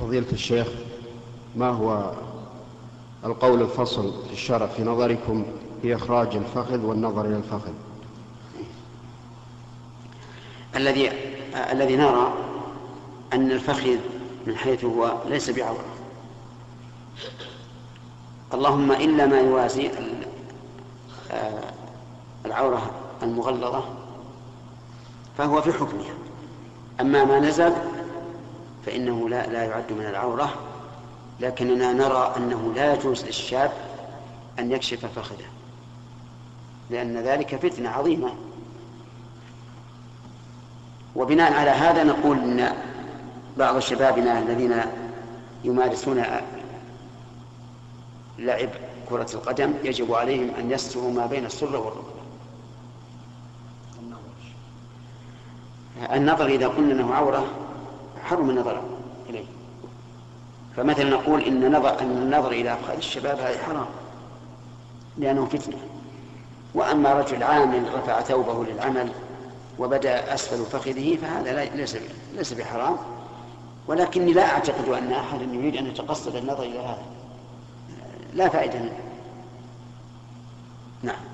فضيلة الشيخ ما هو القول الفصل في الشرع في نظركم في إخراج الفخذ والنظر إلى الفخذ؟ الذي الذي نرى أن الفخذ من حيث هو ليس بعورة. اللهم إلا ما يوازي آه، العورة المغلظة فهو في حكمها. أما ما نزل فإنه لا لا يعد من العورة لكننا نرى أنه لا يجوز للشاب أن يكشف فخذه لأن ذلك فتنة عظيمة. وبناء على هذا نقول أن بعض شبابنا الذين يمارسون لعب كرة القدم يجب عليهم أن يستروا ما بين السرة والركبة. النظر إذا قلنا أنه عورة حرم النظر إليه. فمثلا نقول إن نظر أن النظر إلى أفخاذ الشباب هذا حرام لأنه فتنة. وأما رجل عامل رفع ثوبه للعمل وبدأ أسفل فخذه فهذا ليس ليس بحرام. ولكني لا أعتقد أن احدا يريد أن يتقصد النظر إلى هذا. لا فائدة منه. نعم.